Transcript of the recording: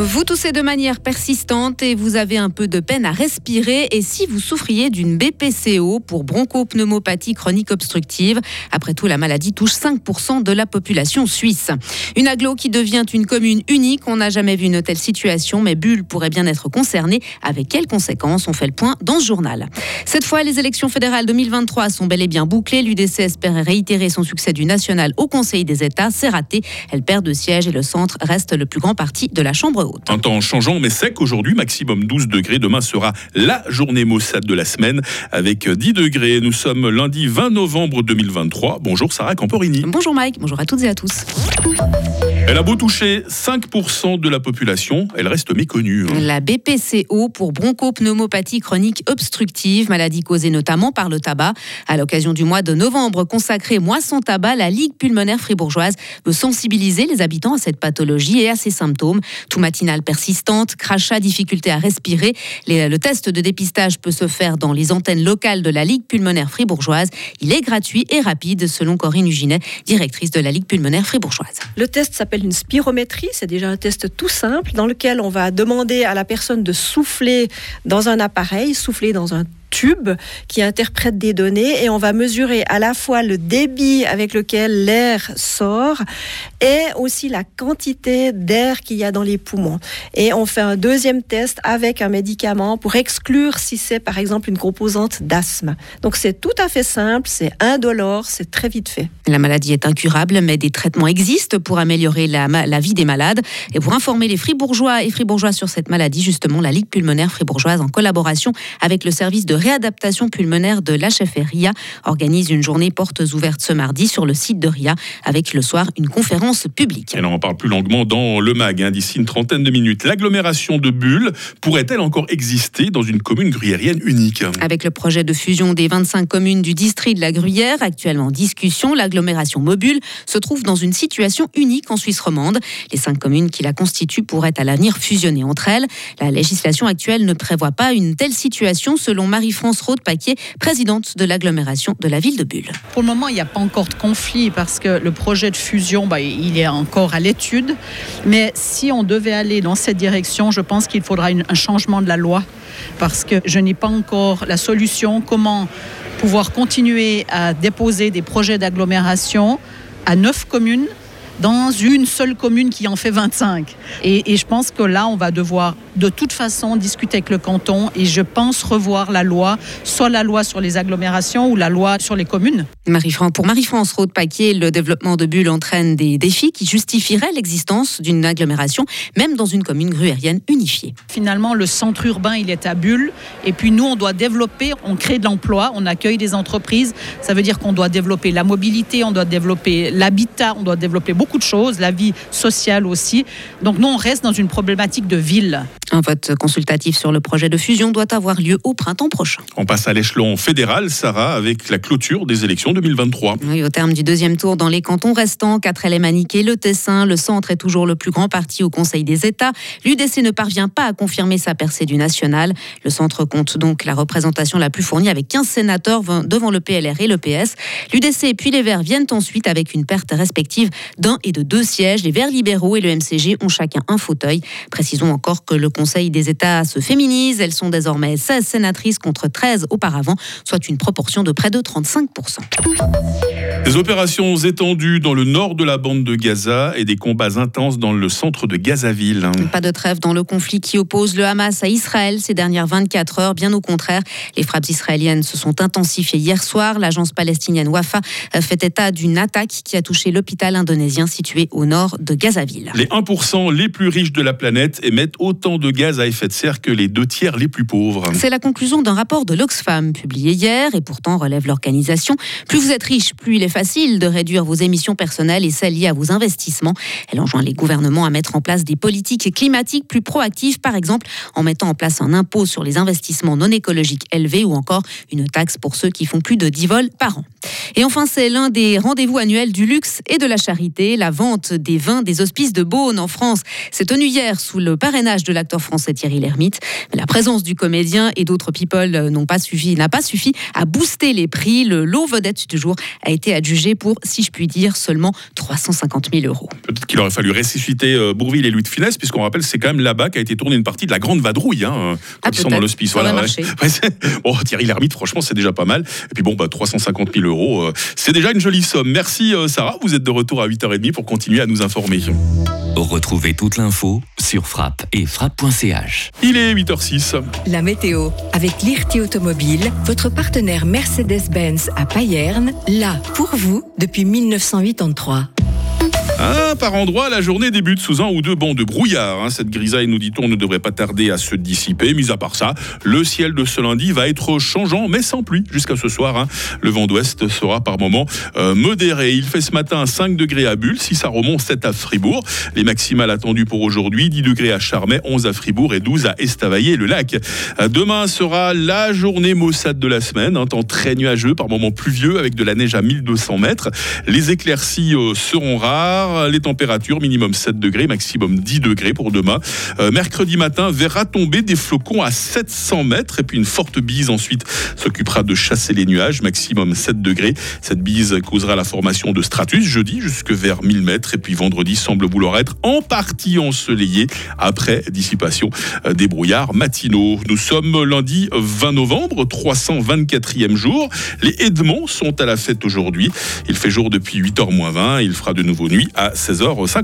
Vous toussez de manière persistante et vous avez un peu de peine à respirer. Et si vous souffriez d'une BPCO pour bronchopneumopathie chronique obstructive, après tout, la maladie touche 5% de la population suisse. Une aglo qui devient une commune unique. On n'a jamais vu une telle situation, mais Bulle pourrait bien être concernée. Avec quelles conséquences? On fait le point dans ce journal. Cette fois, les élections fédérales 2023 sont bel et bien bouclées. L'UDC espère réitérer son succès du national au Conseil des États. C'est raté. Elle perd de sièges et le centre reste le plus grand parti de la Chambre un temps changeant mais sec aujourd'hui, maximum 12 degrés. Demain sera la journée maussade de la semaine avec 10 degrés. Nous sommes lundi 20 novembre 2023. Bonjour Sarah Camporini. Bonjour Mike, bonjour à toutes et à tous. Elle a beau toucher 5% de la population, elle reste méconnue. Hein. La BPCO pour bronchopneumopathie chronique obstructive, maladie causée notamment par le tabac. À l'occasion du mois de novembre consacré Mois sans tabac, la Ligue pulmonaire fribourgeoise veut sensibiliser les habitants à cette pathologie et à ses symptômes. Tout matinale persistante, crachat, difficulté à respirer. le test de dépistage peut se faire dans les antennes locales de la Ligue pulmonaire fribourgeoise. Il est gratuit et rapide, selon Corinne Uginet, directrice de la Ligue pulmonaire fribourgeoise. Le test s'appelle une spirométrie. C'est déjà un test tout simple dans lequel on va demander à la personne de souffler dans un appareil, souffler dans un tube qui interprète des données et on va mesurer à la fois le débit avec lequel l'air sort et aussi la quantité d'air qu'il y a dans les poumons. Et on fait un deuxième test avec un médicament pour exclure si c'est par exemple une composante d'asthme. Donc c'est tout à fait simple, c'est indolore, c'est très vite fait. La maladie est incurable, mais des traitements existent pour améliorer la, la vie des malades. Et pour informer les fribourgeois et fribourgeois sur cette maladie, justement, la Ligue pulmonaire fribourgeoise, en collaboration avec le service de réadaptation pulmonaire de l'HFR RIA, organise une journée portes ouvertes ce mardi sur le site de RIA, avec le soir une conférence publique. Et on en parle plus longuement dans le MAG, hein, d'ici une trentaine de minutes. L'agglomération de Bulle pourrait-elle encore exister dans une commune gruyérienne unique? Avec le projet de fusion des 25 communes du district de la Gruyère, actuellement en discussion, l'agglomération mobile se trouve dans une situation unique en Suisse romande. Les cinq communes qui la constituent pourraient à l'avenir fusionner entre elles. La législation actuelle ne prévoit pas une telle situation, selon Marie france Rode-Paquier, présidente de l'agglomération de la ville de Bulle. Pour le moment, il n'y a pas encore de conflit parce que le projet de fusion, bah, il est encore à l'étude. Mais si on devait aller dans cette direction, je pense qu'il faudra un changement de la loi parce que je n'ai pas encore la solution. Comment pouvoir continuer à déposer des projets d'agglomération à neuf communes dans une seule commune qui en fait 25. Et, et, je pense que là, on va devoir de toute façon discuter avec le canton et je pense revoir la loi, soit la loi sur les agglomérations ou la loi sur les communes. Marie pour Marie-France Rode-Paquier, le développement de bulles entraîne des défis qui justifieraient l'existence d'une agglomération, même dans une commune gruérienne unifiée. Finalement, le centre urbain, il est à Bulle. Et puis nous, on doit développer, on crée de l'emploi, on accueille des entreprises. Ça veut dire qu'on doit développer la mobilité, on doit développer l'habitat, on doit développer beaucoup de choses, la vie sociale aussi. Donc nous, on reste dans une problématique de ville. Un vote consultatif sur le projet de fusion doit avoir lieu au printemps prochain. On passe à l'échelon fédéral, Sarah, avec la clôture des élections 2023. Oui, au terme du deuxième tour dans les cantons restants, 4 LM maniqué, le Tessin, le centre est toujours le plus grand parti au Conseil des États. L'UDC ne parvient pas à confirmer sa percée du national. Le centre compte donc la représentation la plus fournie avec 15 sénateurs devant le PLR et le PS. L'UDC et puis les Verts viennent ensuite avec une perte respective d'un et de deux sièges. Les Verts libéraux et le MCG ont chacun un fauteuil. Précisons encore que le Conseil des États se féminise. Elles sont désormais 16 sénatrices contre 13 auparavant, soit une proportion de près de 35%. Des opérations étendues dans le nord de la bande de Gaza et des combats intenses dans le centre de Gazaville. Pas de trêve dans le conflit qui oppose le Hamas à Israël ces dernières 24 heures. Bien au contraire, les frappes israéliennes se sont intensifiées hier soir. L'agence palestinienne Wafa fait état d'une attaque qui a touché l'hôpital indonésien situé au nord de Gazaville. Les 1% les plus riches de la planète émettent autant de gaz à effet de serre que les deux tiers les plus pauvres. C'est la conclusion d'un rapport de l'Oxfam publié hier et pourtant relève l'organisation. Plus vous êtes riche, plus il est facile de réduire vos émissions personnelles et celles liées à vos investissements. Elle enjoint les gouvernements à mettre en place des politiques climatiques plus proactives, par exemple en mettant en place un impôt sur les investissements non écologiques élevés ou encore une taxe pour ceux qui font plus de 10 vols par an. Et enfin, c'est l'un des rendez-vous annuels du luxe et de la charité, la vente des vins des hospices de Beaune en France. s'est tenue hier sous le parrainage de l'acteur français Thierry Lhermitte. Mais la présence du comédien et d'autres people n'ont pas suffi, n'a pas suffi à booster les prix. Le lot vedette du jour a été adjugé pour, si je puis dire, seulement 350 000 euros. Peut-être qu'il aurait fallu ressusciter euh, Bourville et Louis de Finesse, puisqu'on rappelle c'est quand même là-bas qu'a été tournée une partie de la grande vadrouille, hein, quand Ah, ils sont dans l'hospice. Aurait ouais. Ouais, bon, Thierry Lhermitte, franchement, c'est déjà pas mal. Et puis bon, bah, 350 000 euros, euh, c'est déjà une jolie somme. Merci euh, Sarah, vous êtes de retour à 8h30 pour continuer à nous informer. Retrouvez toute l'info sur frappe et frappe.ch. Il est 8h06. La météo avec Lirti Automobile, votre partenaire Mercedes-Benz à Payerne, là pour vous depuis 1983. Ah, par endroit, la journée débute sous un ou deux bancs de brouillard. hein. Cette grisaille, nous dit-on, ne devrait pas tarder à se dissiper. Mis à part ça, le ciel de ce lundi va être changeant, mais sans pluie jusqu'à ce soir. hein. Le vent d'ouest sera par moments euh, modéré. Il fait ce matin 5 degrés à Bulle, 6 à Romont, 7 à Fribourg. Les maximales attendues pour aujourd'hui, 10 degrés à Charmey, 11 à Fribourg et 12 à Estavayer-le-Lac. Euh, Demain sera la journée maussade de la semaine. Un temps très nuageux, par moments pluvieux, avec de la neige à 1200 mètres. Les éclaircies euh, seront rares. Les températures, minimum 7 degrés, maximum 10 degrés pour demain. Euh, mercredi matin, verra tomber des flocons à 700 mètres. Et puis une forte bise ensuite s'occupera de chasser les nuages, maximum 7 degrés. Cette bise causera la formation de stratus jeudi jusque vers 1000 mètres. Et puis vendredi semble vouloir être en partie ensoleillé après dissipation euh, des brouillards matinaux. Nous sommes lundi 20 novembre, 324e jour. Les Edmonds sont à la fête aujourd'hui. Il fait jour depuis 8h moins 20. Il fera de nouveau nuit à 16h50.